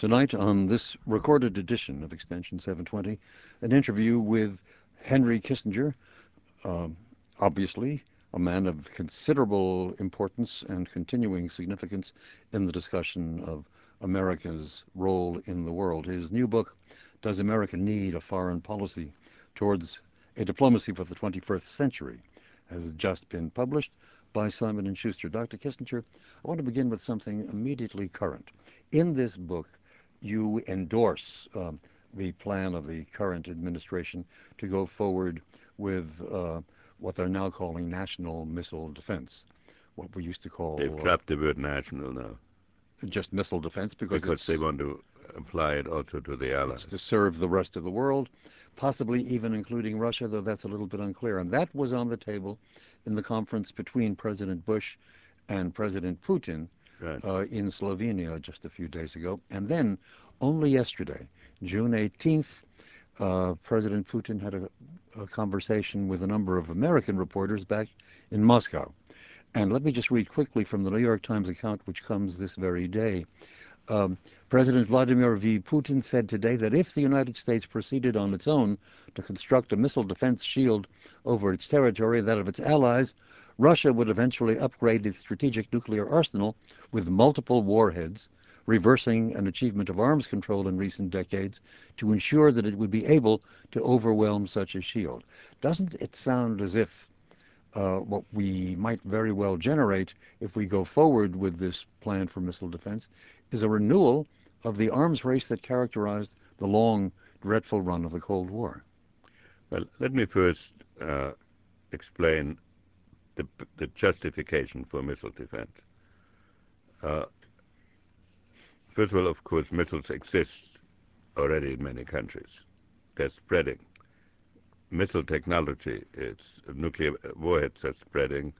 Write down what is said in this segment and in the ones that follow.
Tonight, on this recorded edition of Extension 720, an interview with Henry Kissinger, um, obviously a man of considerable importance and continuing significance in the discussion of America's role in the world. His new book, Does America Need a Foreign Policy Towards a Diplomacy for the 21st Century, has just been published by Simon & Schuster. Dr. Kissinger, I want to begin with something immediately current. In this book, you endorse um, the plan of the current administration to go forward with uh, what they're now calling national missile defense, what we used to call... They've uh, dropped the word national now. Just missile defense because, because they want to apply it also to the allies. to serve the rest of the world, possibly even including Russia, though that's a little bit unclear. And that was on the table in the conference between President Bush and President Putin right. uh, in Slovenia just a few days ago. And then only yesterday, June 18th, uh, President Putin had a, a, conversation with a number of American reporters back in Moscow. And let me just read quickly from the New York Times account, which comes this very day. Um, President Vladimir V. Putin said today that if the United States proceeded on its own to construct a missile defense shield over its territory, that of its allies, Russia would eventually upgrade its strategic nuclear arsenal with multiple warheads, reversing an achievement of arms control in recent decades to ensure that it would be able to overwhelm such a shield. Doesn't it sound as if uh, what we might very well generate if we go forward with this plan for missile defense is a renewal of the arms race that characterized the long, dreadful run of the Cold War. Well, let me first uh, explain the, the, justification for missile defense. Uh, first of all, of course, missiles exist already in many countries. They're spreading. Missile technology, it's nuclear warheads are spreading,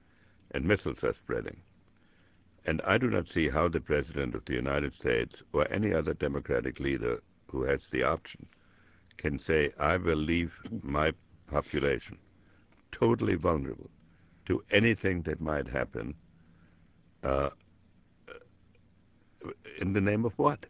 and missiles are spreading. And I do not see how the President of the United States or any other democratic leader who has the option can say, I will leave my population totally vulnerable to anything that might happen uh, in the name of what?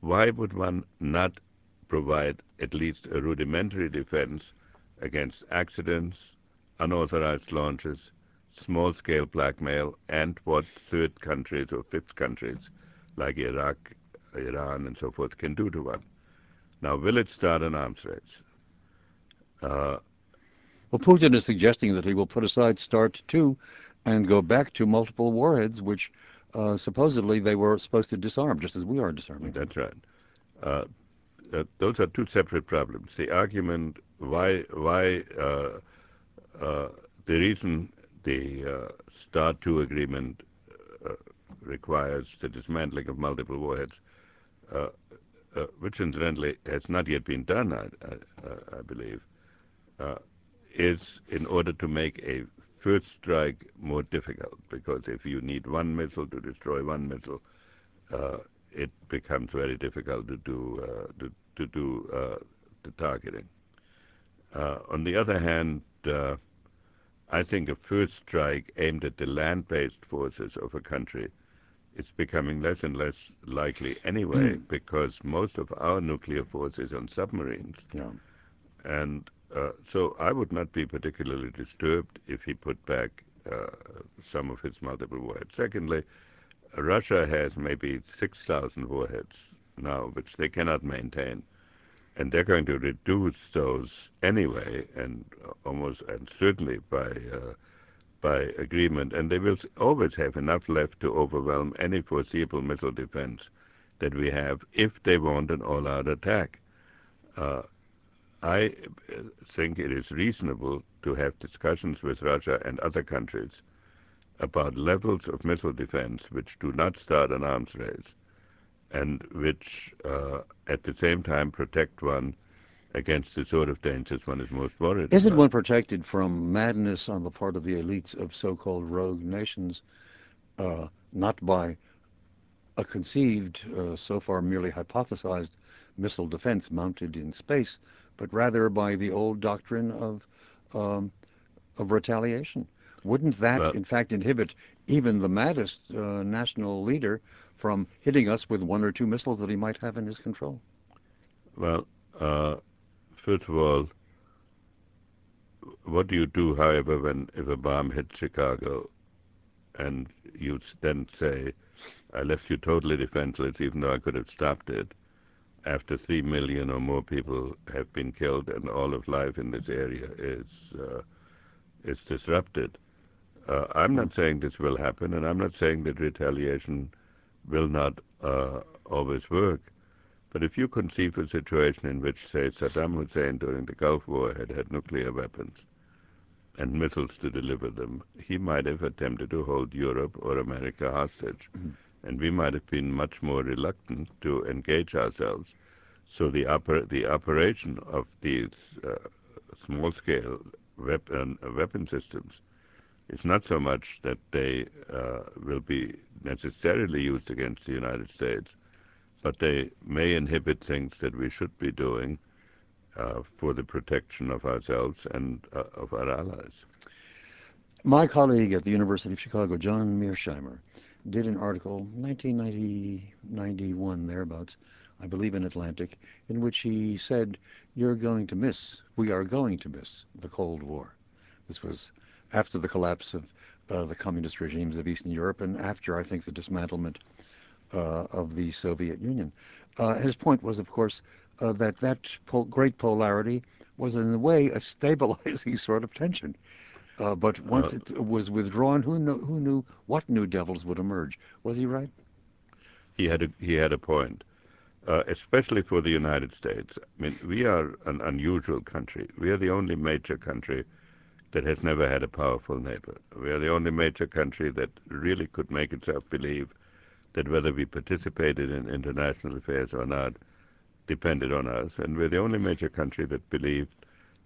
Why would one not provide at least a rudimentary defense against accidents, unauthorized launches, small-scale blackmail and what third countries or fifth countries like Iraq, Iran, and so forth can do to one. Now, will it start an arms race? Uh, well, Putin is suggesting that he will put aside START 2 and go back to multiple warheads, which uh, supposedly they were supposed to disarm, just as we are disarming. That's right. Uh, uh, those are two separate problems. The argument why why uh, uh, the reason the uh, START 2 agreement requires the dismantling of multiple warheads, which incidentally has not yet been done, I, I, I believe, is in order to make a first strike more difficult, because if you need one missile to destroy one missile, uh, it becomes very difficult to do, to, to, do the targeting. on the other hand, I think a first strike aimed at the land-based forces of a country is becoming less and less likely anyway mm. because most of our nuclear force is on submarines. Yeah. And uh, so I would not be particularly disturbed if he put back uh, some of his multiple warheads. Secondly, Russia has maybe 6,000 warheads now, which they cannot maintain and they're going to reduce those anyway, and almost and certainly by uh, by agreement, and they will always have enough left to overwhelm any foreseeable missile defense that we have if they want an all-out attack. I uh, think it is reasonable to have discussions with Russia and other countries about levels of missile defense which do not start an arms race and which uh, at the same time protect one against the sort of dangers one is most worried Isn't one protected from madness on the part of the elites of so-called rogue nations, uh, not by a conceived, uh, so far merely hypothesized, missile defense mounted in space, but rather by the old doctrine of, um, of retaliation? Wouldn't that, in fact, inhibit even the maddest uh, national leader from hitting us with one or two missiles that he might have in his control? Well, uh, first of all, what do you do, however, when if a bomb hits Chicago and you then say, I left you totally defenseless even though I could have stopped it, after three million or more people have been killed and all of life in this area is, uh, is disrupted. Uh, I'm not saying this will happen, and I'm not saying that retaliation will not uh, always work. But if you conceive a situation in which, say, Saddam Hussein during the Gulf War had had nuclear weapons and missiles to deliver them, he might have attempted to hold Europe or America hostage. Mm-hmm. And we might have been much more reluctant to engage ourselves. So the, oper- the operation of these uh, small-scale weapon, uh, weapon systems is not so much that they uh, will be necessarily used against the United States, but they may inhibit things that we should be doing uh, for the protection of ourselves and uh, of our allies. My colleague at the University of Chicago, John Mearsheimer, did an article, 1990, 91, thereabouts, I believe in Atlantic, in which he said, you're going to miss, we are going to miss the Cold War. This was after the collapse of uh, the communist regimes of Eastern Europe and after, I think, the dismantlement uh, of the Soviet Union. Uh, his point was, of course, uh, that that great polarity was, in a way, a stabilizing sort of tension. Uh, but once it was withdrawn, who knew, who knew what new devils would emerge? Was he right? He had a, he had a point. Uh, especially for the United States. I mean, we are an unusual country. We are the only major country that has never had a powerful neighbor. We are the only major country that really could make itself believe that whether we participated in international affairs or not depended on us. And we're the only major country that believed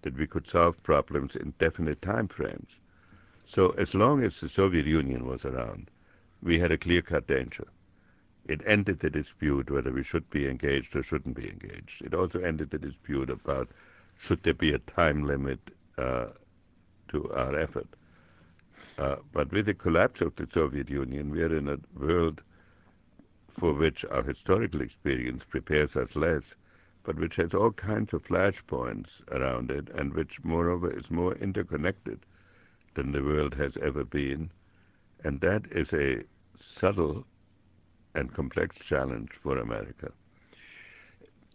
that we could solve problems in definite time frames. So as long as the Soviet Union was around, we had a clear-cut danger. It ended the dispute whether we should be engaged or shouldn't be engaged. It also ended the dispute about should there be a time limit uh, to our effort. Uh, but with the collapse of the Soviet Union, we are in a world for which our historical experience prepares us less, but which has all kinds of flashpoints around it, and which, moreover, is more interconnected than the world has ever been. And that is a subtle and complex challenge for America.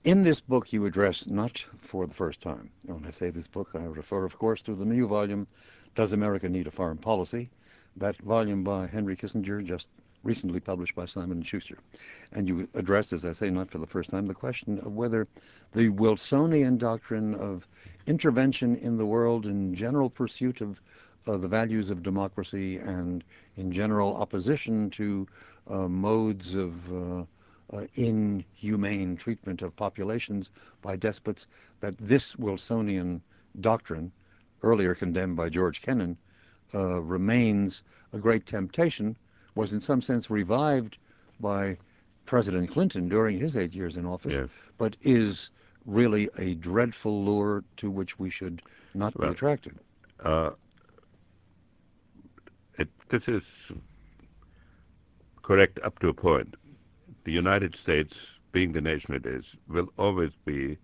In this book, you address, not for the first time, when I say this book, I refer, of course, to the new volume, Does America Need a Foreign Policy? That volume by Henry Kissinger, just recently published by Simon & Schuster. And you address, as I say, not for the first time, the question of whether the Wilsonian doctrine of intervention in the world in general pursuit of uh, the values of democracy and in general opposition to uh, modes of uh, uh inhumane treatment of populations by despots, that this Wilsonian doctrine, earlier condemned by George Kennan, uh, remains a great temptation was in some sense revived by President Clinton during his eight years in office, yes. but is really a dreadful lure to which we should not well, be attracted. Uh, it, this is correct up to a point. The United States, being the nation it is, will always be,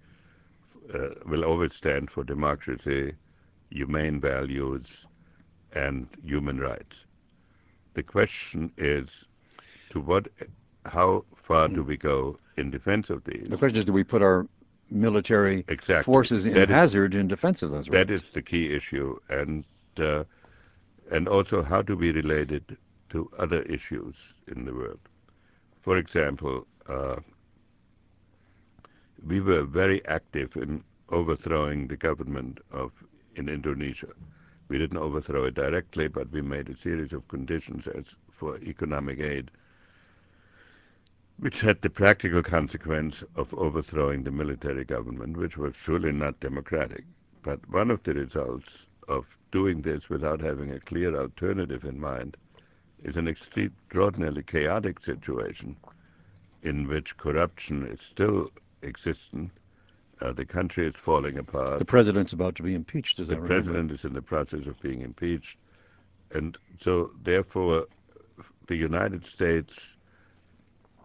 uh, will always stand for democracy, humane values, and human rights. The question is, to what, how far do we go in defense of these? The question is, do we put our military exactly. forces in hazard in defense of those rights? That is the key issue, and uh, and also how do we relate it to other issues in the world? For example, uh, we were very active in overthrowing the government of in Indonesia. We didn't overthrow it directly, but we made a series of conditions for economic aid, which had the practical consequence of overthrowing the military government, which was surely not democratic. But one of the results of doing this without having a clear alternative in mind is an extraordinarily chaotic situation in which corruption is still existent uh, the country is falling apart. The president's about to be impeached, The president is in the process of being impeached. And so, therefore, the United States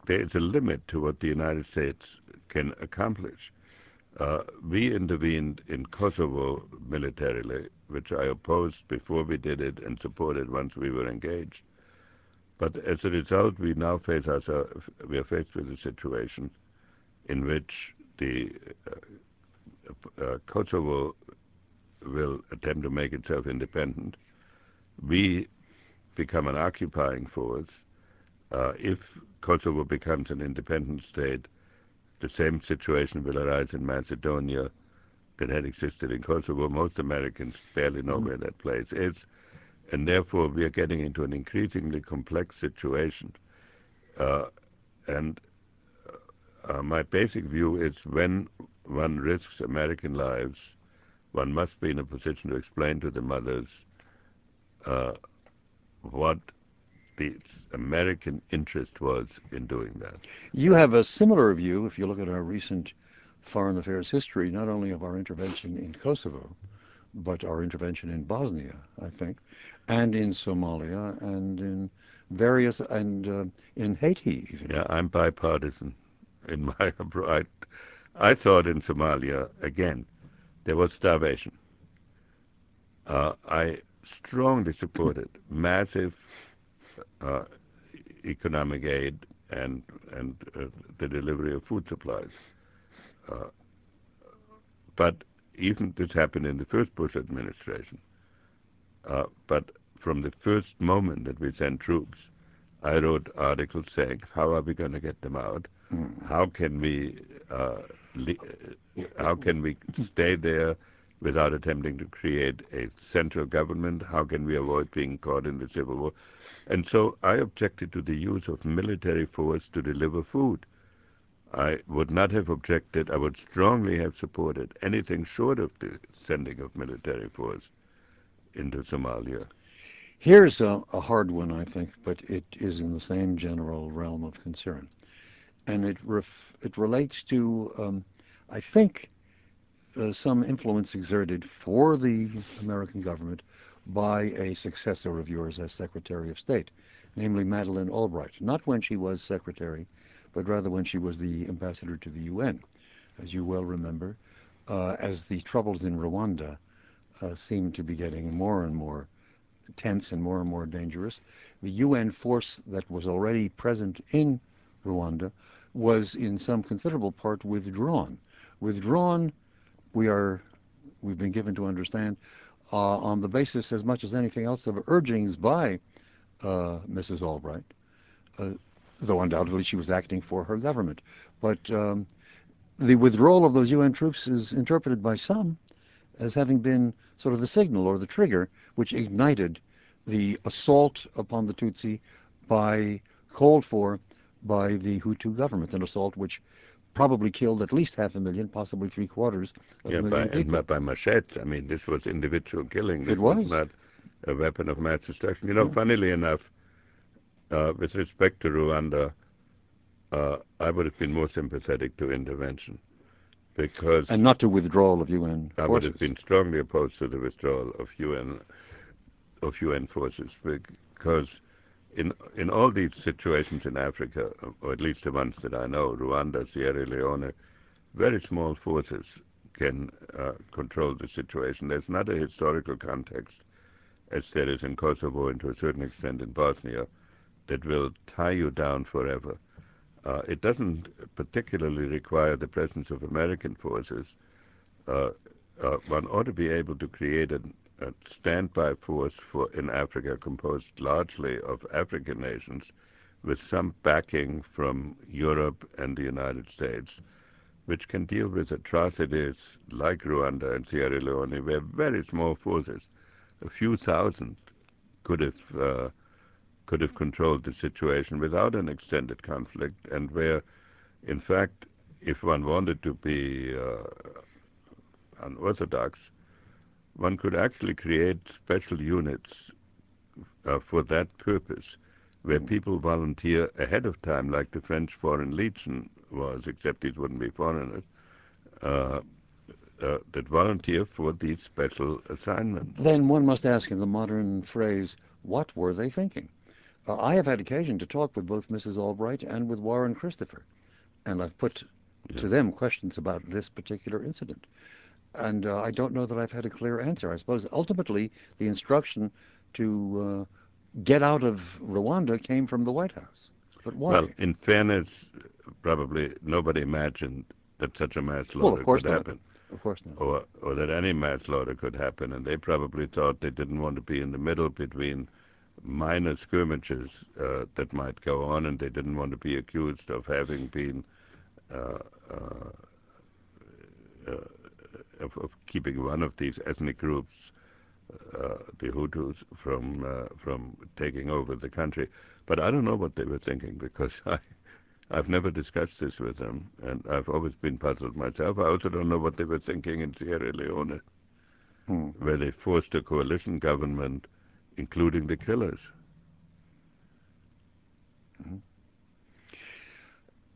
there is a limit to what the United States can accomplish. Uh, we intervened in Kosovo militarily, which I opposed before we did it and supported once we were engaged. But as a result, we now face ourselves, we are faced with a situation in which the uh, uh, Kosovo will attempt to make itself independent. We become an occupying force. Uh, if Kosovo becomes an independent state, the same situation will arise in Macedonia that had existed in Kosovo. Most Americans barely know mm. where that place is. And therefore, we are getting into an increasingly complex situation. Uh, and uh, my basic view is when one risks American lives, one must be in a position to explain to the mothers uh, what the American interest was in doing that. You have a similar view if you look at our recent foreign affairs history, not only of our intervention in Kosovo, but our intervention in Bosnia, I think, and in Somalia, and in various, and uh, in Haiti even. Yeah, I'm bipartisan in my I, I thought in Somalia again there was starvation. Uh, I strongly supported massive uh, economic aid and and uh, the delivery of food supplies. Uh, but even this happened in the first Bush administration. Uh, but from the first moment that we sent troops, I wrote articles saying, how are we going to get them out? How can we uh, how can we stay there without attempting to create a central government? How can we avoid being caught in the civil war? And so I objected to the use of military force to deliver food. I would not have objected, I would strongly have supported anything short of the sending of military force into Somalia. Here's a, a hard one, I think, but it is in the same general realm of concern. And it, ref, it relates to, um, I think, uh, some influence exerted for the American government by a successor of yours as Secretary of State, namely Madeleine Albright, not when she was Secretary, but rather when she was the ambassador to the UN, as you well remember, uh, as the troubles in Rwanda uh, seemed to be getting more and more tense and more and more dangerous. The UN force that was already present in Rwanda was in some considerable part withdrawn. Withdrawn, we are, we've been given to understand, uh, on the basis as much as anything else of urgings by uh, Mrs. Albright, uh, though undoubtedly she was acting for her government. But um, the withdrawal of those UN troops is interpreted by some as having been sort of the signal or the trigger which ignited the assault upon the Tutsi by called for by the Hutu government, an assault which probably killed at least half a million, possibly three quarters of yeah, a million by, people. By machete. I mean, this was individual killing. This it was. was not a weapon of mass destruction. You know, yeah. funnily enough, uh, with respect to Rwanda, uh, I would have been more sympathetic to intervention because and not to withdrawal of UN I would have been strongly opposed to the withdrawal of UN of UN forces because in in all these situations in Africa, or at least the ones that I know, Rwanda, Sierra Leone, very small forces can uh, control the situation. There's not a historical context, as there is in Kosovo and to a certain extent in Bosnia, that will tie you down forever. Uh, it doesn't particularly require the presence of American forces. Uh, uh one ought to be able to create an standby force for in Africa composed largely of African nations with some backing from Europe and the United States, which can deal with atrocities like Rwanda and Sierra Leone, where very small forces, a few thousand, could have uh, could have controlled the situation without an extended conflict, and where, in fact, if one wanted to be uh, unorthodox, one could actually create special units uh, for that purpose, where people volunteer ahead of time, like the French Foreign Legion was, except these wouldn't be foreigners, uh, uh, that volunteer for these special assignments. Then one must ask in the modern phrase, what were they thinking? Uh, I have had occasion to talk with both Mrs. Albright and with Warren Christopher, and I've put yeah. to them questions about this particular incident. And uh, I don't know that I've had a clear answer. I suppose ultimately the instruction to uh, get out of Rwanda came from the White House. But why? Well, in fairness, probably nobody imagined that such a mass slaughter well, could not. happen. Of course not. Or, or that any mass slaughter could happen. And they probably thought they didn't want to be in the middle between minor skirmishes uh, that might go on, and they didn't want to be accused of having been uh, uh, uh of, of, keeping one of these ethnic groups, uh, the Hutus, from uh, from taking over the country. But I don't know what they were thinking because I. I've never discussed this with them, and I've always been puzzled myself. I also don't know what they were thinking in Sierra Leone, hmm. where they forced a coalition government including the killers. Mm-hmm.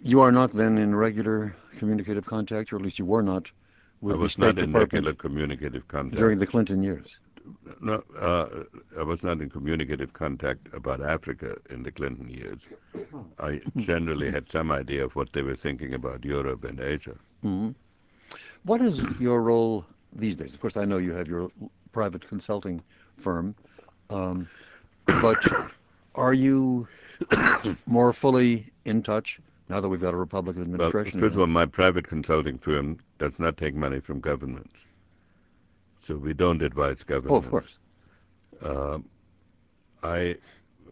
You are not then in regular communicative contact, or at least you were not with the State Department. regular communicative contact during the Clinton years. No, uh, I was not in communicative contact about Africa in the Clinton years. I generally had some idea of what they were thinking about Europe and Asia. Mm-hmm. What is your role these days? Of course, I know you have your private consulting firm. Um, but are you more fully in touch now that we've got a Republican administration? Well, first of all, my private consulting firm does not take money from governments. So we don't advise governments. Oh, of course. Uh, I,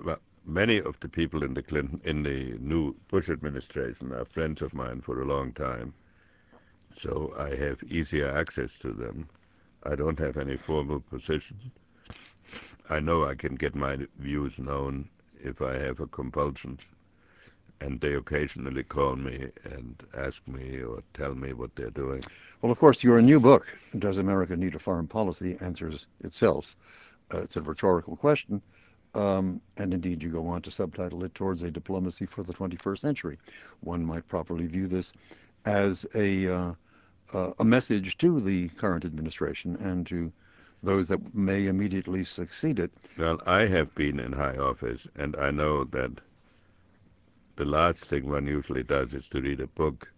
well, many of the people in the Clinton, in the new Bush administration are friends of mine for a long time. So I have easier access to them. I don't have any formal position. I know I can get my views known if I have a compulsion, and they occasionally call me and ask me or tell me what they're doing. Well, of course, your new book, Does America Need a Foreign Policy, answers itself. Uh, it's a rhetorical question, um, and indeed you go on to subtitle it Towards a Diplomacy for the 21st Century. One might properly view this as a, uh, uh, a message to the current administration and to those that may immediately succeed it. Well, I have been in high office, and I know that the last thing one usually does is to read a book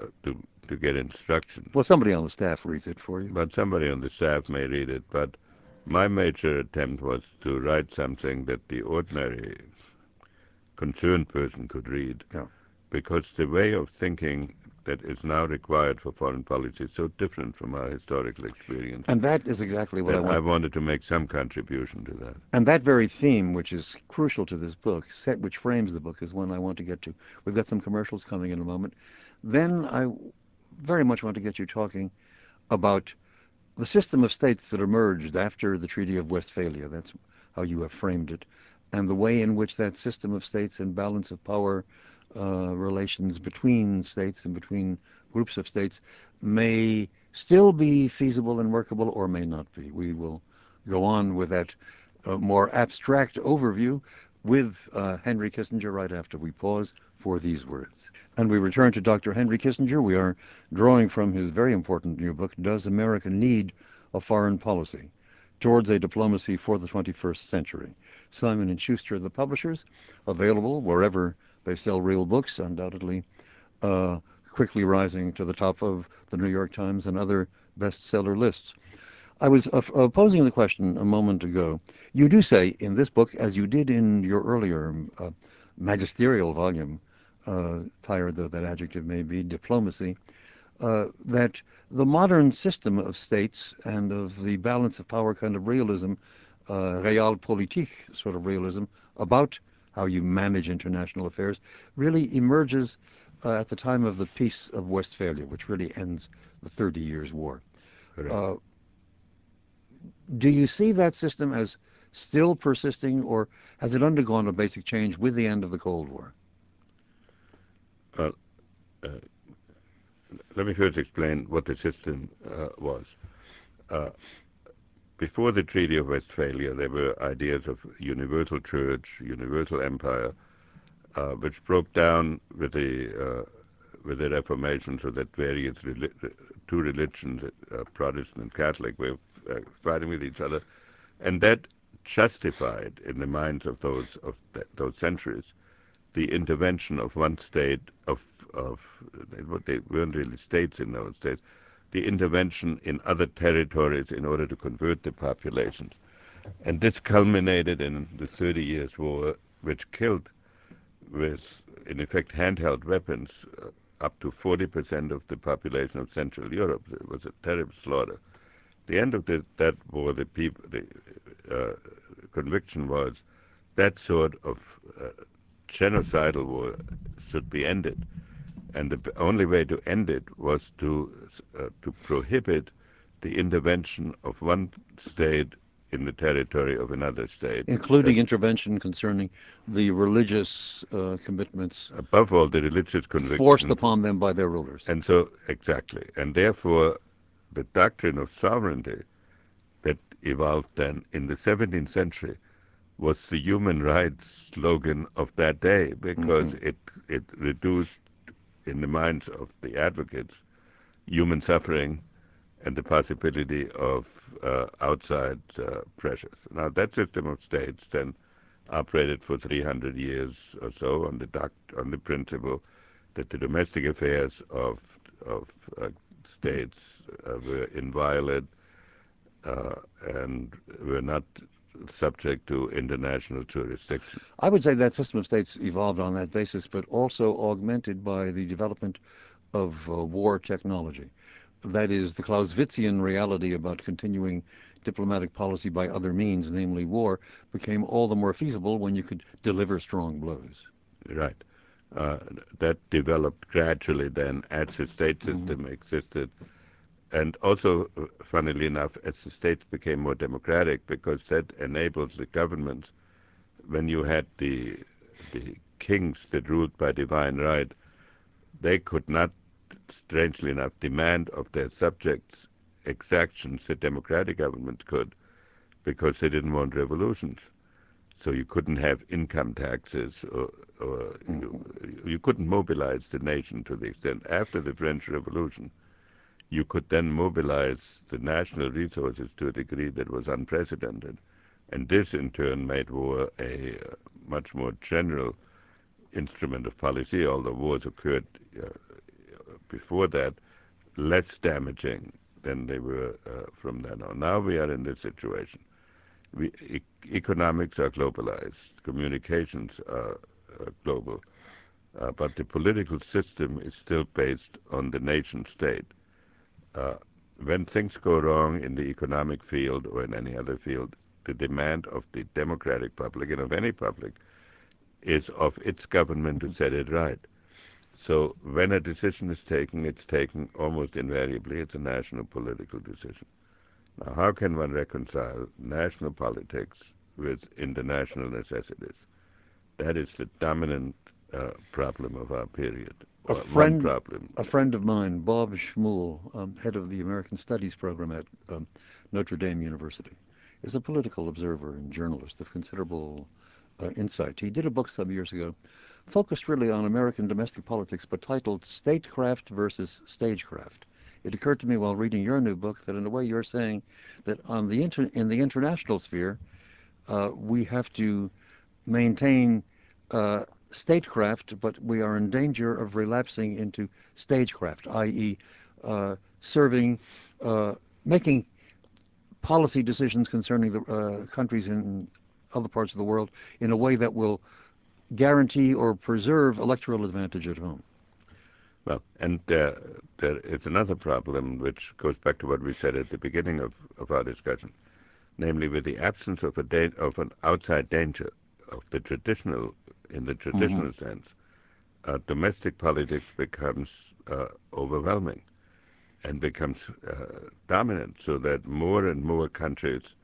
uh, to to get instructions. Well, somebody on the staff reads it for you. But somebody on the staff may read it. But my major attempt was to write something that the ordinary concerned person could read. Yeah. Because the way of thinking that is now required for foreign policy so different from our historical experience. And that is exactly what I want. I wanted to make some contribution to that. And that very theme, which is crucial to this book, set which frames the book, is one I want to get to. We've got some commercials coming in a moment. Then I very much want to get you talking about the system of states that emerged after the Treaty of Westphalia. That's how you have framed it. And the way in which that system of states and balance of power relations between states and between groups of states may still be feasible and workable or may not be. We will go on with that uh, more abstract overview with uh, Henry Kissinger right after we pause for these words. And we return to Dr. Henry Kissinger. We are drawing from his very important new book, Does America Need a Foreign Policy? Towards a Diplomacy for the 21st Century. Simon & Schuster, the publishers, available wherever they sell real books, undoubtedly, uh, quickly rising to the top of the New York Times and other bestseller lists. I was uh, posing the question a moment ago. You do say in this book, as you did in your earlier uh, magisterial volume, uh, tired though that adjective may be, diplomacy, uh, that the modern system of states and of the balance of power kind of realism, uh, realpolitik sort of realism, about how you manage international affairs, really emerges uh, at the time of the Peace of Westphalia, which really ends the Thirty Years' War. Uh, do you see that system as still persisting, or has it undergone a basic change with the end of the Cold War? Well, uh, let me first explain what the system uh, was. Before the Treaty of Westphalia, there were ideas of universal church, universal empire, uh, which broke down with the uh, with the Reformation, so that various two religions, uh, Protestant and Catholic, were fighting with each other, and that justified in the minds of those of th- those centuries the intervention of one state of of they weren't really states in those days, the intervention in other territories in order to convert the populations. And this culminated in the Thirty Years' War, which killed, with in effect handheld weapons, uh, up to 40% of the population of Central Europe. It was a terrible slaughter. The end of the, that war, the, people, the uh, conviction was that sort of uh, genocidal war should be ended. And the only way to end it was to, uh, to prohibit the intervention of one state in the territory of another state. Including intervention concerning the religious uh, commitments. Above all, the religious convictions. Forced upon them by their rulers. And so, exactly. And therefore, the doctrine of sovereignty that evolved then in the 17th century was the human rights slogan of that day because mm-hmm. it, it reduced in the minds of the advocates human suffering and the possibility of uh, outside uh, pressures. Now, that system of states then operated for 300 years or so on the on the principle that the domestic affairs of of uh, states were inviolate and were not subject to international jurisdiction. I would say that system of states evolved on that basis, but also augmented by the development of uh, war technology. That is, the Clausewitzian reality about continuing diplomatic policy by other means, namely war, became all the more feasible when you could deliver strong blows. Right. Uh, that developed gradually then as the state mm-hmm. system mm-hmm. existed and also, uh, funnily enough, as the states became more democratic, because that enables the governments, when you had the the kings that ruled by divine right, they could not, strangely enough, demand of their subjects exactions that democratic governments could, because they didn't want revolutions. So you couldn't have income taxes, or, or you, you couldn't mobilize the nation to the extent after the French Revolution you could then mobilize the national resources to a degree that was unprecedented. And this, in turn, made war a uh, much more general instrument of policy, although wars occurred uh, before that, less damaging than they were uh, from then on. Now we are in this situation. Economics are globalized, communications are global, but the political system is still based on the nation state when things go wrong in the economic field or in any other field, the demand of the democratic public and of any public is of its government to set it right. So when a decision is taken, it's taken almost invariably, it's a national political decision. Now, how can one reconcile national politics with international necessities? That is the dominant uh, problem of our period a friend, problem. A friend of mine, Bob Schmuhl, um, head of the American Studies program at um, Notre Dame University, is a political observer and journalist of considerable uh, insight. He did a book some years ago, focused really on American domestic politics, but titled Statecraft versus Stagecraft. It occurred to me while reading your new book that, in a way, you're saying that on the inter- in the international sphere, uh, we have to maintain uh, statecraft, but we are in danger of relapsing into stagecraft, i.e., uh, serving, uh, making policy decisions concerning the uh, countries in other parts of the world in a way that will guarantee or preserve electoral advantage at home. Well, and uh, there is another problem which goes back to what we said at the beginning of, of our discussion, namely with the absence of, a da- of an outside danger of the traditional in the traditional mm-hmm. sense, uh, domestic politics becomes uh, overwhelming and becomes uh, dominant, so that more and more countries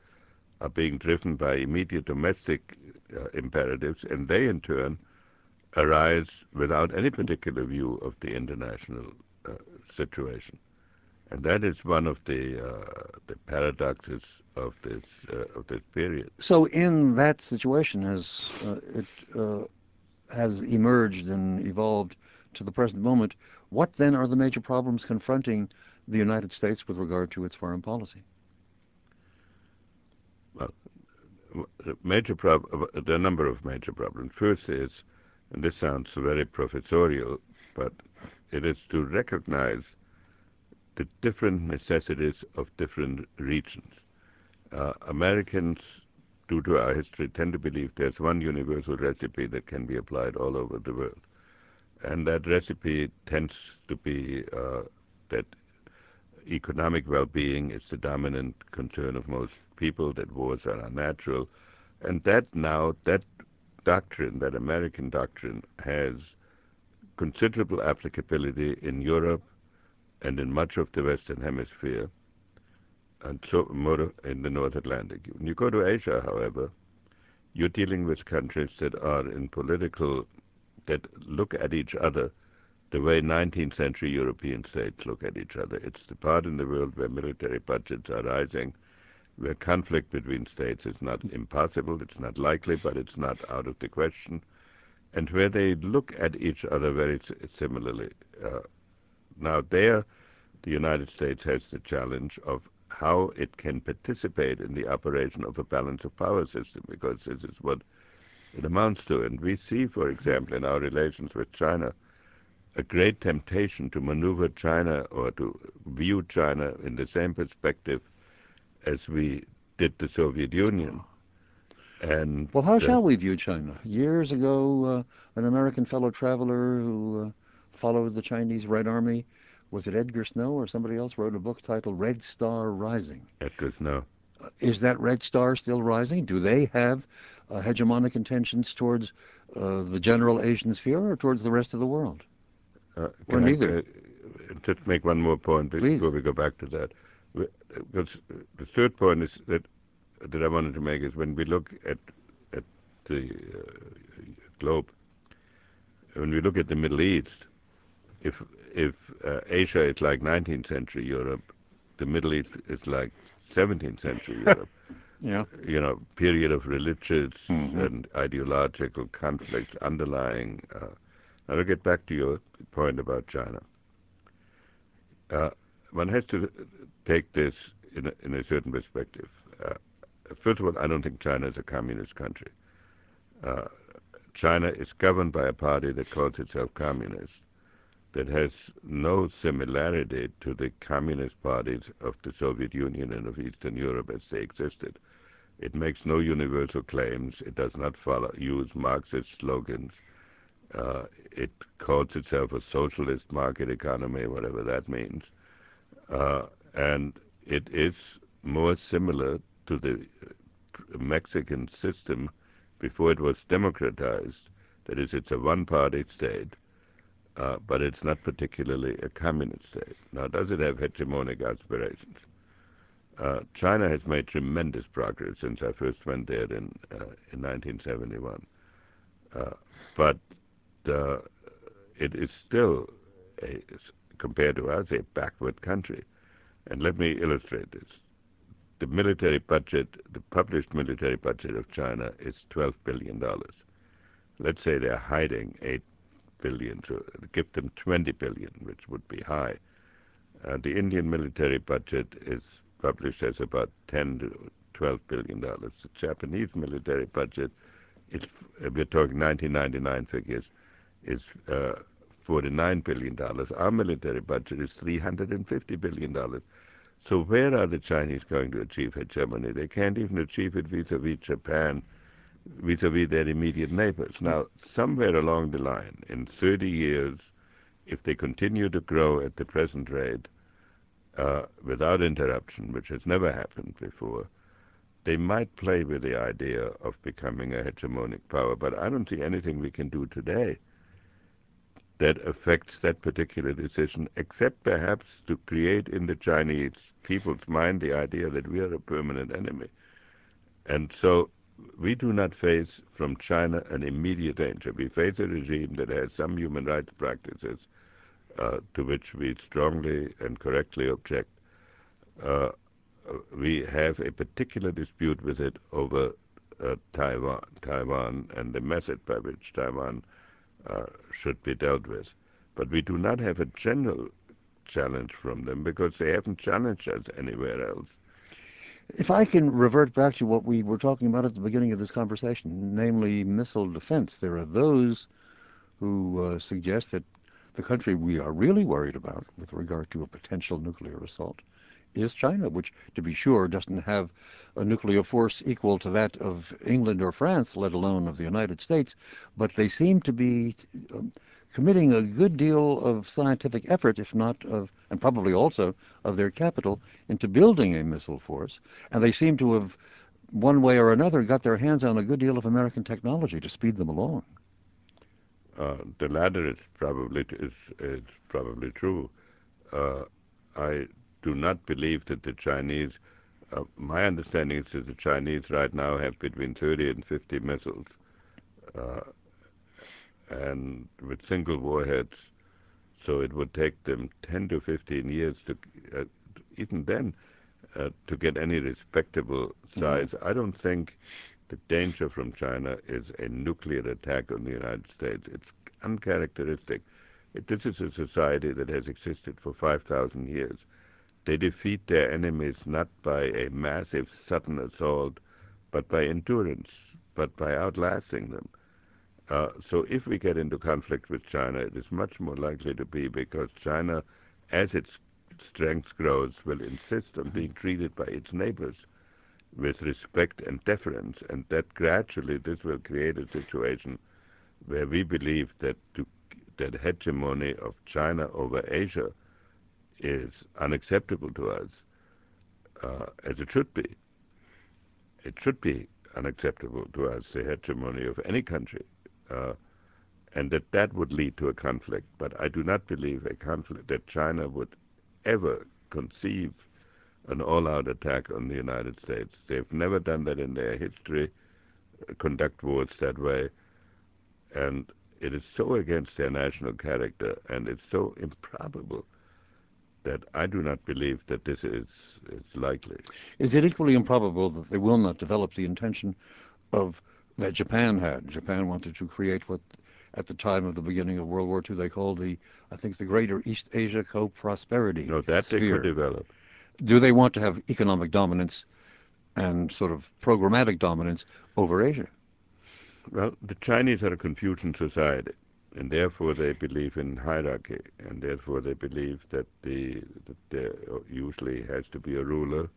are being driven by immediate domestic uh, imperatives, and they in turn arise without any particular view of the international uh, situation. And that is one of the uh, the paradoxes of this uh, of this period. So, in that situation, as uh, it uh, has emerged and evolved to the present moment, what then are the major problems confronting the United States with regard to its foreign policy? Well, major prob- there are a number of major problems. First is, and this sounds very professorial, but it is to recognize different necessities of different regions. Uh, Americans, due to our history, tend to believe there's one universal recipe that can be applied all over the world. And that recipe tends to be uh, that economic well-being is the dominant concern of most people, that wars are unnatural. And that now, that doctrine, that American doctrine, has considerable applicability in Europe and in much of the Western Hemisphere, and so more in the North Atlantic. When you go to Asia, however, you're dealing with countries that are in political, that look at each other the way 19th century European states look at each other. It's the part in the world where military budgets are rising, where conflict between states is not impossible, it's not likely, but it's not out of the question, and where they look at each other very similarly. Uh, now, there, the United States has the challenge of how it can participate in the operation of a balance of power system, because this is what it amounts to. And we see, for example, in our relations with China, a great temptation to maneuver China or to view China in the same perspective as we did the Soviet Union. And well, how shall we view China? Years ago, uh, an American fellow traveler who uh, followed the Chinese Red Army, was it Edgar Snow or somebody else, wrote a book titled Red Star Rising. Edgar Snow. Uh, is that Red Star still rising? Do they have uh, hegemonic intentions towards uh, the general Asian sphere or towards the rest of the world? Uh, or neither. I, uh, just make one more point Please. before we go back to that. Because the third point is that that I wanted to make is when we look at at the uh, globe, when we look at the Middle East, if if uh, Asia is like 19th century Europe, the Middle East is like 17th century Europe. yeah. You know, period of religious mm-hmm. and ideological conflict underlying. Uh, now to get back to your point about China, uh, one has to take this in a, in a certain perspective. Uh, first of all, I don't think China is a communist country. Uh, China is governed by a party that calls itself communist, that has no similarity to the communist parties of the Soviet Union and of Eastern Europe as they existed. It makes no universal claims. It does not follow, use Marxist slogans. Uh, it calls itself a socialist market economy, whatever that means. Uh, and it is more similar to the Mexican system before it was democratized. That is, it's a one-party state, but it's not particularly a communist state. Now, does it have hegemonic aspirations? Uh, China has made tremendous progress since I first went there in uh, in 1971, uh, but uh, it is still, a, compared to us, a backward country. And let me illustrate this. The military budget, the published military budget of China is $12 billion. Let's say they're hiding 8 billion, so give them 20 billion, which would be high. Uh, the Indian military budget is published as about 10 to 12 billion dollars. The Japanese military budget, is, we're talking 1999 figures, is uh, 49 billion dollars. Our military budget is 350 billion dollars. So where are the Chinese going to achieve hegemony? They can't even achieve it vis-a-vis Japan, vis-a-vis their immediate neighbors. Now, somewhere along the line, in 30 years, if they continue to grow at the present rate uh, without interruption, which has never happened before, they might play with the idea of becoming a hegemonic power. But I don't see anything we can do today that affects that particular decision, except perhaps to create in the Chinese people's mind the idea that we are a permanent enemy. And so we do not face from China an immediate danger. We face a regime that has some human rights practices uh, to which we strongly and correctly object. Uh, we have a particular dispute with it over uh, Taiwan, Taiwan, and the method by which Taiwan should be dealt with. But we do not have a general challenge from them because they haven't challenged us anywhere else. If I can revert back to what we were talking about at the beginning of this conversation, namely missile defense, there are those who uh, suggest that the country we are really worried about with regard to a potential nuclear assault is China, which, to be sure, doesn't have a nuclear force equal to that of England or France, let alone of the United States, but they seem to be um, committing a good deal of scientific effort, if not of, and probably also of their capital, into building a missile force. And they seem to have, one way or another, got their hands on a good deal of American technology to speed them along. Uh, the latter is probably is, is probably true. Uh, I do not believe that the Chinese. Uh, my understanding is that the Chinese right now have between 30 and 50 missiles uh, and with single warheads. So it would take them 10 to 15 years to, uh, even then, uh, to get any respectable mm-hmm. size. Mm-hmm. I don't think the danger from China is a nuclear attack on the United States. It's uncharacteristic. It, this is a society that has existed for 5,000 years. They defeat their enemies not by a massive sudden assault, but by endurance, but by outlasting them. Uh, so if we get into conflict with China, it is much more likely to be because China, as its strength grows, will insist on being treated by its neighbors with respect and deference, and that gradually this will create a situation where we believe that to, that hegemony of China over Asia is unacceptable to us, uh, as it should be. It should be unacceptable to us, the hegemony of any country and that that would lead to a conflict. But I do not believe a conflict that China would ever conceive an all-out attack on the United States. They've never done that in their history, uh, conduct wars that way, and it is so against their national character, and it's so improbable that I do not believe that this is, is likely. Is it equally improbable that they will not develop the intention of that Japan had. Japan wanted to create what, at the time of the beginning of World War II, they called the, I think, the Greater East Asia Co-Prosperity No, that sphere. they could develop. Do they want to have economic dominance and sort of programmatic dominance over Asia? Well, the Chinese are a Confucian society, and therefore they believe in hierarchy, and therefore they believe that, the, that there usually has to be a ruler,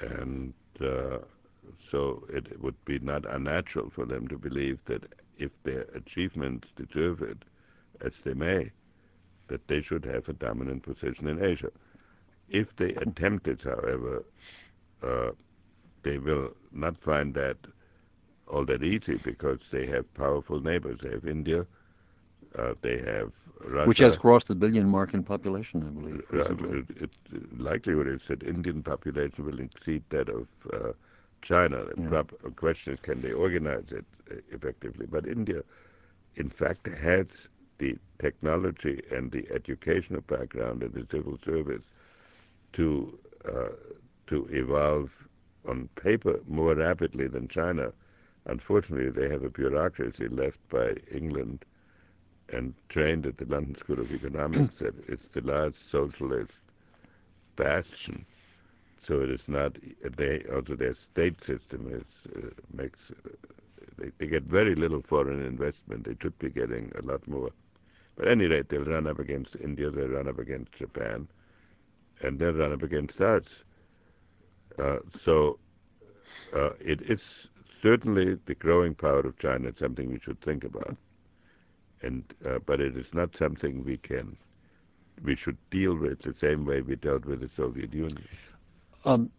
and uh, so it would be not unnatural for them to believe that if their achievements deserve it, as they may, that they should have a dominant position in Asia. If they attempt it, however, uh, they will not find that all that easy because they have powerful neighbors. They have India, uh, they have Russia. Which has crossed the billion mark in population, I believe. Uh, it, it, likelihood is that Indian population will exceed that of uh, China. The yeah. question is, can they organize it uh, effectively? But India, in fact, has the technology and the educational background and the civil service to uh, to evolve on paper more rapidly than China. Unfortunately, they have a bureaucracy left by England and trained at the London School of Economics that it's the last socialist bastion so it is not. They also their state system is uh, makes. Uh, they, they get very little foreign investment. They should be getting a lot more. But at any rate, they'll run up against India. They'll run up against Japan, and they'll run up against us. Uh, so uh, it is certainly the growing power of China is something we should think about, and uh, but it is not something we can we should deal with the same way we dealt with the Soviet Union. Um,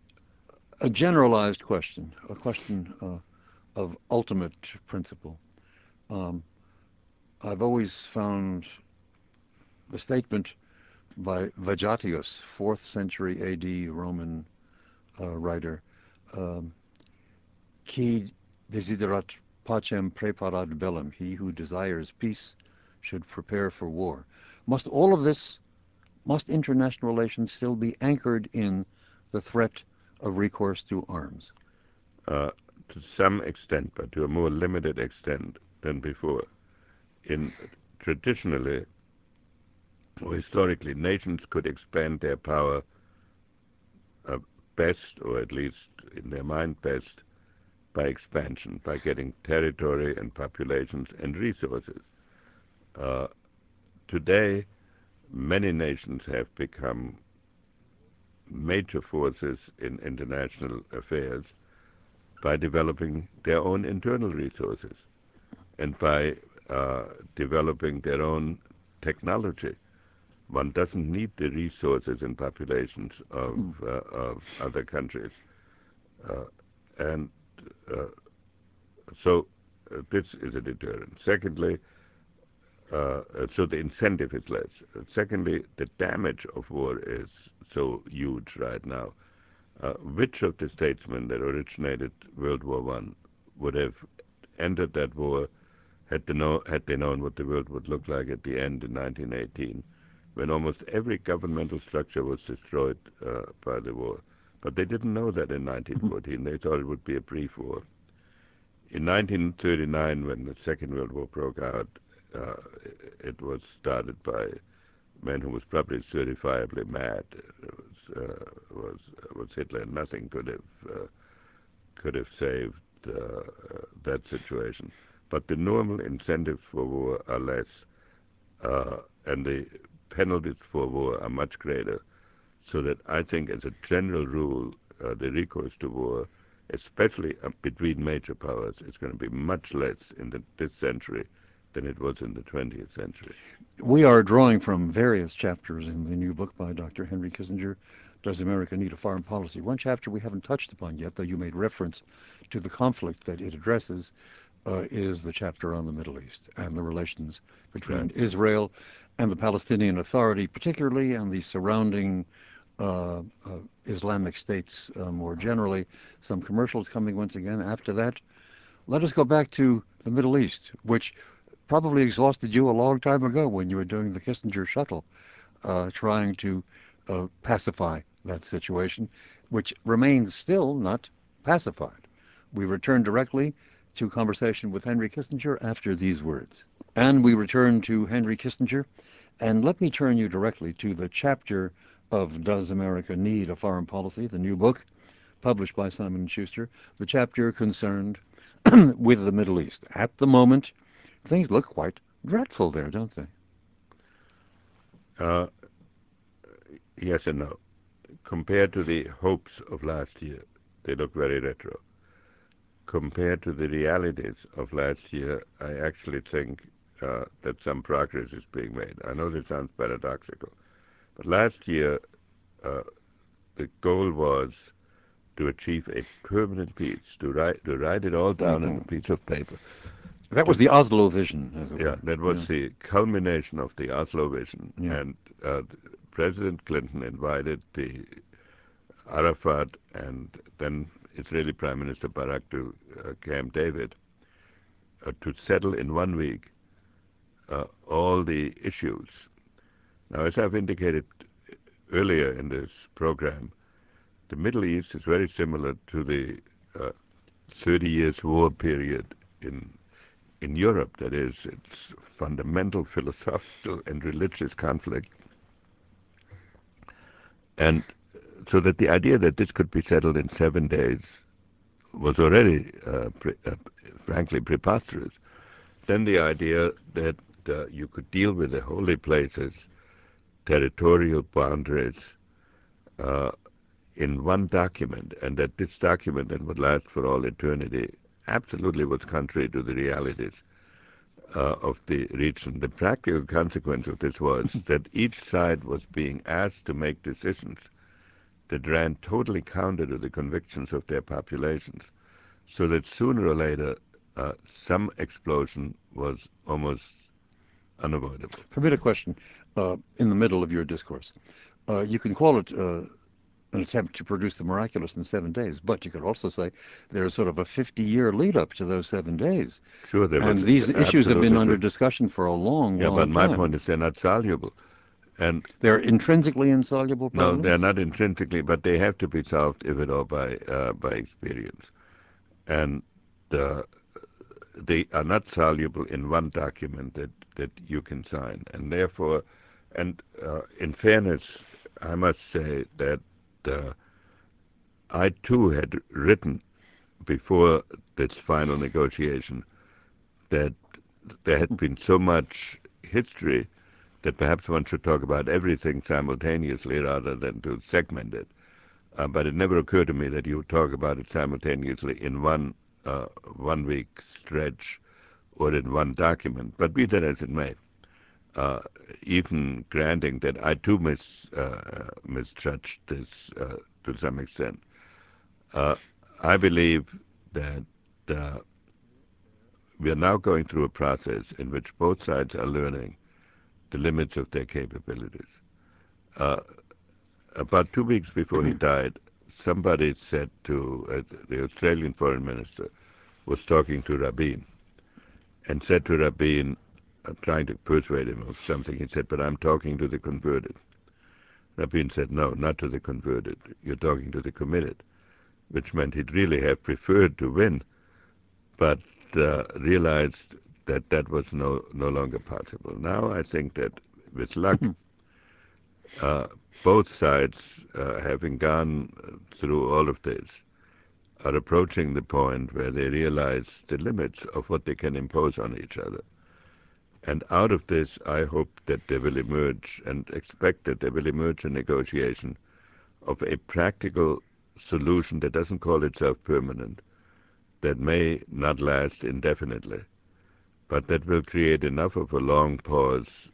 a generalized question, a question uh, of ultimate principle. Um, I've always found the statement by Vegetius, 4th century AD Roman uh, writer, um, qui desiderat pacem preparat bellum, he who desires peace should prepare for war. Must all of this, must international relations still be anchored in the threat of recourse to arms? Uh, to some extent, but to a more limited extent than before. In traditionally or historically, nations could expand their power uh, best, or at least in their mind best, by expansion, by getting territory and populations and resources. Uh, today, many nations have become major forces in international affairs by developing their own internal resources and by uh, developing their own technology. One doesn't need the resources and populations of, hmm. uh, of other countries. Uh, and uh, so uh, this is a deterrent. Secondly, uh, so the incentive is less. Secondly, the damage of war is so huge right now. Uh, which of the statesmen that originated World War One would have entered that war had they, know, had they known what the world would look like at the end in 1918, when almost every governmental structure was destroyed uh, by the war? But they didn't know that in 1914. They thought it would be a brief war. In 1939, when the Second World War broke out, uh, it was started by man who was probably certifiably mad. It was uh, was was Hitler. Nothing could have uh, could have saved uh, that situation. But the normal incentives for war are less, uh, and the penalties for war are much greater. So that I think, as a general rule, uh, the recourse to war, especially uh, between major powers, is going to be much less in the, this century than it was in the 20th century. We are drawing from various chapters in the new book by Dr. Henry Kissinger, Does America Need a Foreign Policy? One chapter we haven't touched upon yet, though you made reference to the conflict that it addresses, uh, is the chapter on the Middle East and the relations between right. Israel and the Palestinian Authority, particularly, and the surrounding uh, uh, Islamic states uh, more generally. Some commercials coming once again after that. Let us go back to the Middle East, which probably exhausted you a long time ago when you were doing the Kissinger shuttle, uh, trying to uh, pacify that situation, which remains still not pacified. We return directly to conversation with Henry Kissinger after these words. And we return to Henry Kissinger, and let me turn you directly to the chapter of Does America Need a Foreign Policy, the new book published by Simon & Schuster, the chapter concerned with the Middle East. At the moment, things look quite dreadful there, don't they? Uh, yes and no. Compared to the hopes of last year, they look very retro. Compared to the realities of last year, I actually think uh, that some progress is being made. I know this sounds paradoxical, but last year uh, the goal was to achieve a permanent peace, to write, to write it all down mm-hmm. on a piece of paper. That was the Oslo vision. yeah, that was yeah. the culmination of the Oslo vision. Yeah. And uh, President Clinton invited the Arafat and then Israeli Prime Minister Barak to uh, Camp David uh, to settle in one week uh, all the issues. Now, as I've indicated earlier in this program, the Middle East is very similar to the uh, 30 years war period in in Europe, that is, its fundamental philosophical and religious conflict. And so that the idea that this could be settled in seven days was already, uh, pre- uh, frankly, preposterous. Then the idea that uh, you could deal with the holy places, territorial boundaries, uh, in one document, and that this document then would last for all eternity absolutely was contrary to the realities uh, of the region. The practical consequence of this was that each side was being asked to make decisions that ran totally counter to the convictions of their populations, so that sooner or later uh, some explosion was almost unavoidable. Permit a question uh, in the middle of your discourse. Uh, you can call it uh, an attempt to produce the miraculous in seven days. But you could also say there's sort of a 50 year lead up to those seven days. Sure, there and these issues have been under discussion for a long, yeah, long but my point is they're not soluble. And they're intrinsically insoluble problems? No, they're not intrinsically, but they have to be solved, if at all, by, uh, by experience. And uh, they are not soluble in one document that, that you can sign. And therefore, and uh, in fairness, I must say that I too had written before this final negotiation that there had been so much history that perhaps one should talk about everything simultaneously rather than to segment it. Uh, but it never occurred to me that you would talk about it simultaneously in one uh, one week stretch or in one document. But be that as it may, uh, even granting that I too mis, uh, misjudged this uh, to some extent, uh, I believe that we are now going through a process in which both sides are learning the limits of their capabilities. Uh, about two weeks before he died, somebody said to uh, the Australian foreign minister was talking to Rabin and said to Rabin, uh, trying to persuade him of something, he said, but I'm talking to the converted. Rabin said, no, not to the converted. You're talking to the committed, which meant he'd really have preferred to win, but uh, realized that that was no, no longer possible. Now I think that with luck, uh, both sides, uh, having gone through all of this, are approaching the point where they realize the limits of what they can impose on each other. And out of this, I hope that there will emerge and expect that there will emerge a negotiation of a practical solution that doesn't call itself permanent, that may not last indefinitely, but that will create enough of a long pause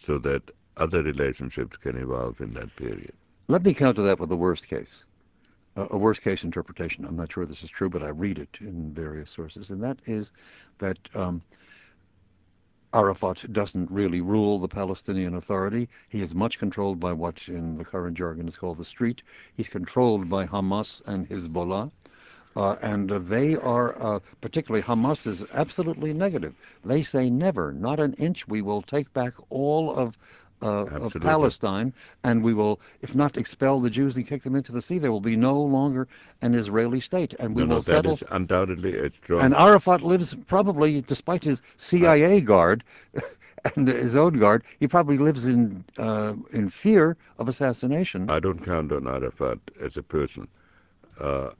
so that other relationships can evolve in that period. Let me counter that with the worst case, a worst case interpretation. I'm not sure this is true, but I read it in various sources, and that is that um, Arafat doesn't really rule the Palestinian Authority. He is much controlled by what in the current jargon is called the street. He's controlled by Hamas and Hezbollah. Uh, and uh, they are, uh, particularly Hamas is absolutely negative. They say never, not an inch. We will take back all of uh, of Palestine, and we will, if not expel the Jews and kick them into the sea, there will be no longer an Israeli state, and we no, will no, settle. That is undoubtedly it's true. And Arafat lives probably, despite his CIA guard and his own guard, he probably lives in uh, in fear of assassination. I don't count on Arafat as a person. Uh,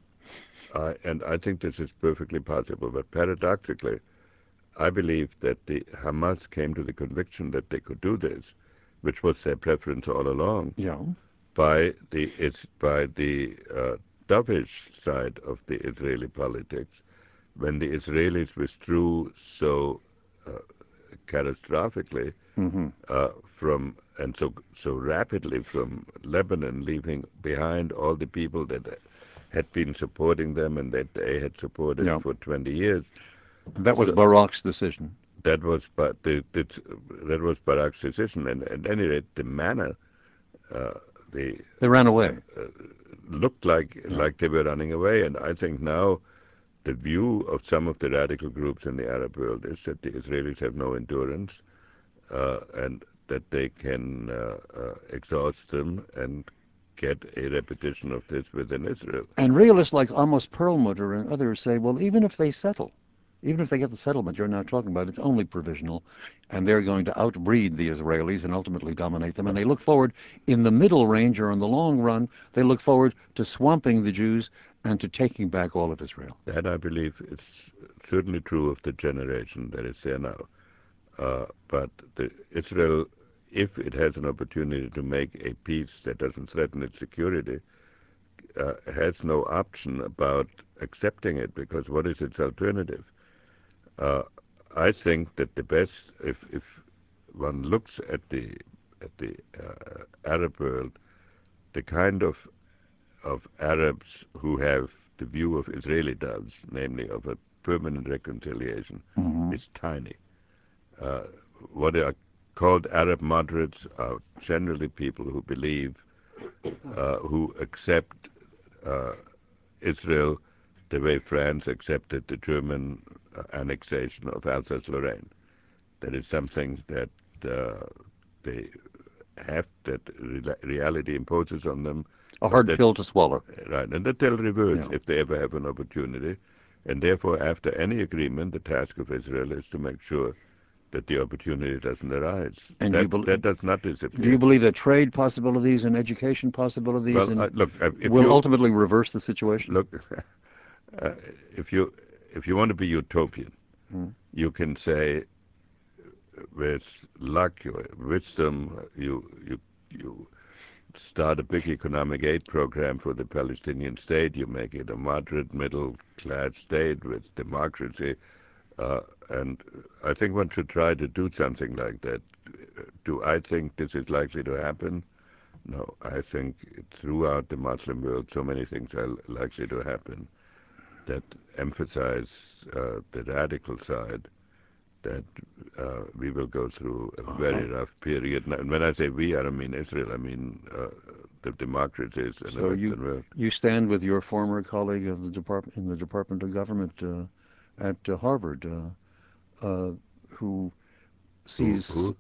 I, and I think this is perfectly possible. But paradoxically, I believe that the Hamas came to the conviction that they could do this, which was their preference all along, yeah. by the it's by the uh, dovish side of the Israeli politics, when the Israelis withdrew so uh, catastrophically mm-hmm. uh, from and so so rapidly from Lebanon, leaving behind all the people that had been supporting them and that they had supported yeah. for 20 years. That was so Barak's decision. That was but the, the, that was Barak's decision, and at any rate, the manner uh, the they ran away uh, looked like yeah. like they were running away, and I think now the view of some of the radical groups in the Arab world is that the Israelis have no endurance, uh, and that they can uh, uh, exhaust them and get a repetition of this within Israel. And realists like Amos Perlmutter and others say, well, even if they settle, even if they get the settlement you're now talking about, it's only provisional, and they're going to outbreed the Israelis and ultimately dominate them. And they look forward, in the middle range or in the long run, they look forward to swamping the Jews and to taking back all of Israel. That, I believe, is certainly true of the generation that is there now. Uh, but the, Israel if it has an opportunity to make a peace that doesn't threaten its security, uh, has no option about accepting it because what is its alternative? Uh, I think that the best, if, if one looks at the at the uh, Arab world, the kind of of Arabs who have the view of Israeli doves, namely of a permanent reconciliation, mm-hmm. is tiny. Uh, what are called Arab moderates are generally people who believe, uh, who accept uh, Israel the way France accepted the German annexation of Alsace-Lorraine. That is something that uh, they have, that re- reality imposes on them. A hard that, pill to swallow. Right, and that they'll reverse yeah. if they ever have an opportunity. And therefore, after any agreement, the task of Israel is to make sure that the opportunity doesn't arise. And that, bel- that does not disappear. Do you believe that trade possibilities and education possibilities well, and uh, look, uh, will you, ultimately reverse the situation? look, uh, if you if you want to be utopian, Mm. you can say, with luck, wisdom, you you you start a big economic aid program for the Palestinian state. You make it a moderate middle class state with democracy, uh, and I think one should try to do something like that. Do I think this is likely to happen? No, I think throughout the Muslim world, so many things are likely to happen that emphasize uh, the radical side that uh, we will go through a very rough period. And when I say we, I don't mean Israel. I mean uh, the democracies in so the Western you, world. You stand with your former colleague of the department in the Department of Government uh, at uh, Harvard, uh, who sees. Who,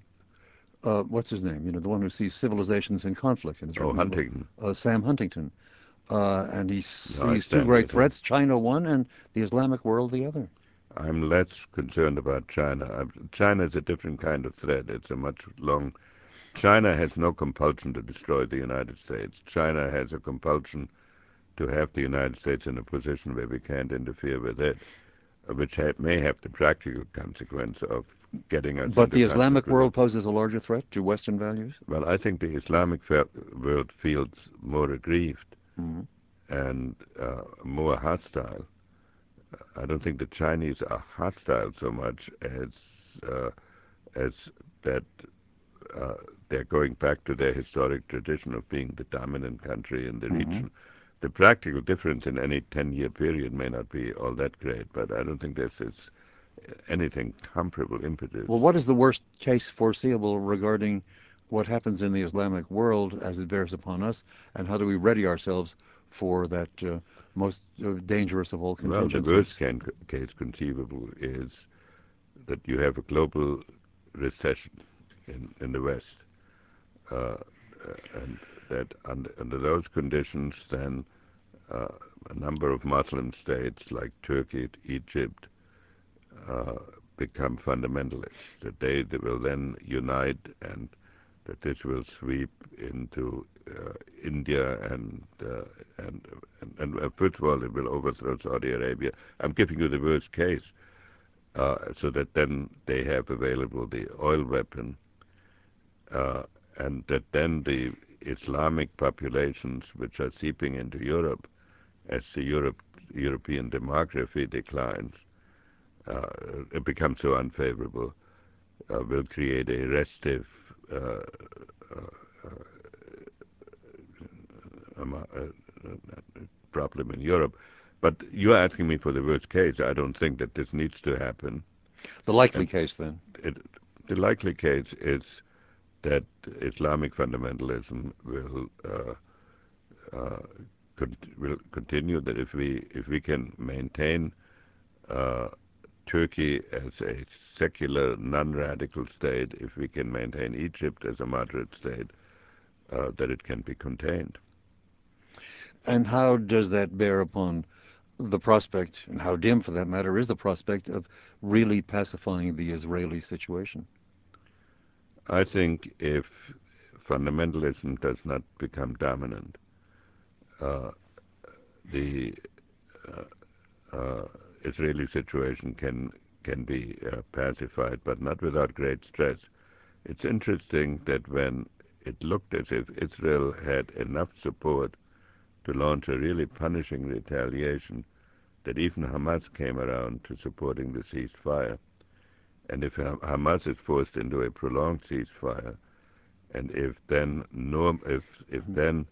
who? what's his name? You know, the one who sees civilizations in conflict. And oh, Huntington. Sam Huntington. Uh, and he sees two great threats, China one and the Islamic world the other. I'm less concerned about China. China is a different kind of threat. It's a much long. China has no compulsion to destroy the United States. China has a compulsion to have the United States in a position where we can't interfere with it, which ha- may have the practical consequence of getting us. But the Islamic world poses a larger threat to Western values. Well, I think the Islamic world feels more aggrieved. And uh, more hostile. I don't think the Chinese are hostile so much as uh, as that uh, they're going back to their historic tradition of being the dominant country in the mm-hmm. region. The practical difference in any 10-year period may not be all that great, but I don't think there's this anything comparable impetus. Well, what is the worst case foreseeable regarding what happens in the Islamic world as it bears upon us, and how do we ready ourselves for that uh, most uh, dangerous of all contingencies? Well, the worst can, case conceivable is that you have a global recession in, in the West, uh, and that under, under, those conditions, then uh, a number of Muslim states like Turkey, Egypt, uh, become fundamentalists. That they will then unite and that this will sweep into uh, India and, uh, and, and, and uh, first of all it will overthrow Saudi Arabia. I'm giving you the worst case, uh, so that then they have available the oil weapon, uh, and that then the Islamic populations which are seeping into Europe, as the Europe, European demography declines, it becomes so unfavorable, will create a restive uh, uh, uh, problem in Europe. But you're asking me for the worst case. I don't think that this needs to happen. The likely and case, then? It, the likely case is that Islamic fundamentalism will uh, uh, con- will continue. That if we if we can maintain uh, Turkey as a secular, non-radical state, if we can maintain Egypt as a moderate state, uh, that it can be contained. And how does that bear upon the prospect, and how dim for that matter, is the prospect of really pacifying the Israeli situation? I think if fundamentalism does not become dominant, uh, the uh, uh Israeli situation can can be uh, pacified, but not without great stress. It's interesting that when it looked as if Israel had enough support to launch a really punishing retaliation, that even Hamas came around to supporting the ceasefire. And if Hamas is forced into a prolonged ceasefire, and if then norm, if if then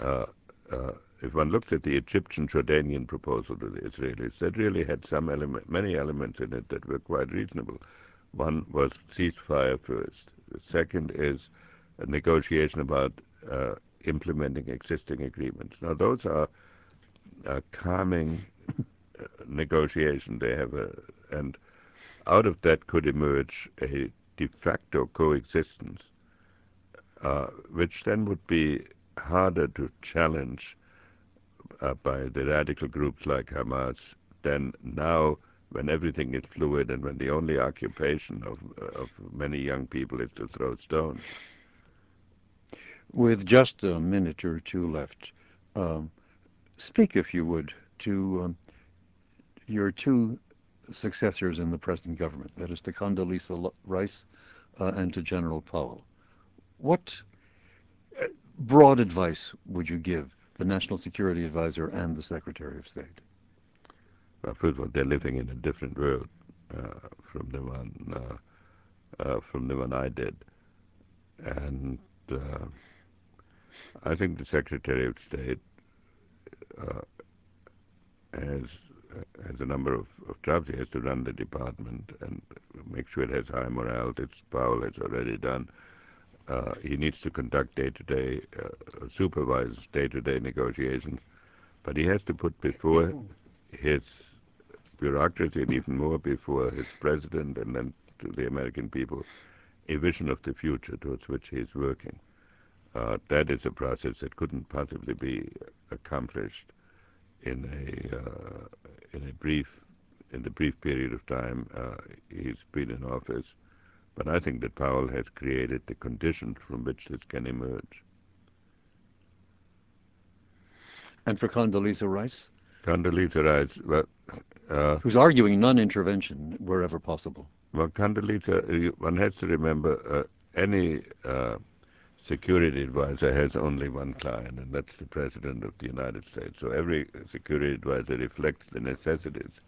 uh, uh, if one looks at the Egyptian Jordanian proposal to the Israelis, that really had some many elements in it that were quite reasonable. One was ceasefire first. The second is a negotiation about uh, implementing existing agreements. Now, those are calming uh, negotiations. They have a, and out of that could emerge a de facto coexistence, uh, which then would be harder to challenge by the radical groups like Hamas then now when everything is fluid and when the only occupation of, of many young people is to throw stones. With just a minute or two left, um, speak, if you would, to um, your two successors in the present government, that is to Condoleezza Rice uh, and to General Powell. What uh, broad advice would you give the National Security Advisor and the Secretary of State? Well, first of all, they're living in a different world uh, from the one uh, uh, from the one I did, and uh, I think the Secretary of State has has a number of, of jobs. He has to run the department and make sure it has high morale. Its Powell has already done. Uh, he needs to conduct day-to-day, uh, supervise day-to-day negotiations, but he has to put before his bureaucracy and even more before his president and then to the American people a vision of the future towards which he is working. Uh, that is a process that couldn't possibly be accomplished in a uh, in a brief in the brief period of time uh, he's been in office. But I think that Powell has created the conditions from which this can emerge. And for Condoleezza Rice? Condoleezza Rice, well, uh, who's arguing non-intervention wherever possible. Well, Condoleezza, one has to remember uh, any uh, security advisor has only one client, and that's the President of the United States. So every security advisor reflects the necessities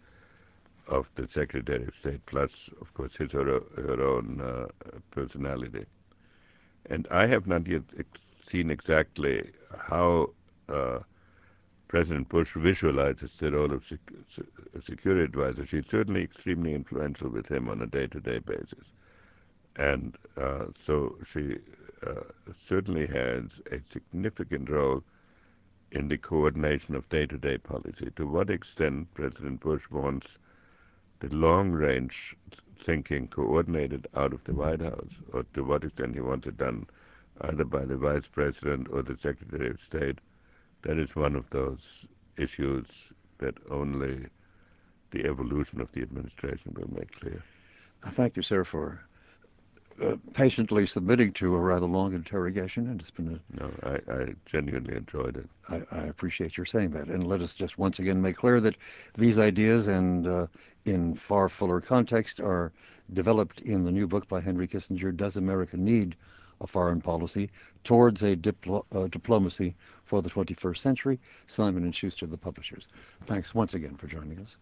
of the Secretary of State, plus, of course, his or her own uh, personality. And I have not yet ex seen exactly how uh, President Bush visualizes the role of sec security advisor. She's certainly extremely influential with him on a day-to-day basis. And uh, so she uh, certainly has a significant role in the coordination of day-to-day -day policy. To what extent President Bush wants the long-range thinking coordinated out of the mm-hmm. White House, or to what extent he wants it done either by the Vice President or the Secretary of State, that is one of those issues that only the evolution of the administration will make clear. Thank you, sir, for uh, patiently submitting to a rather long interrogation, and it's been a... No, I, I genuinely enjoyed it. I, I, appreciate your saying that. And let us just once again make clear that these ideas and uh, in far fuller context are developed in the new book by Henry Kissinger, Does America Need a Foreign Policy Towards a Diplo uh, Diplomacy for the 21st Century, Simon & Schuster, the publishers. Thanks once again for joining us.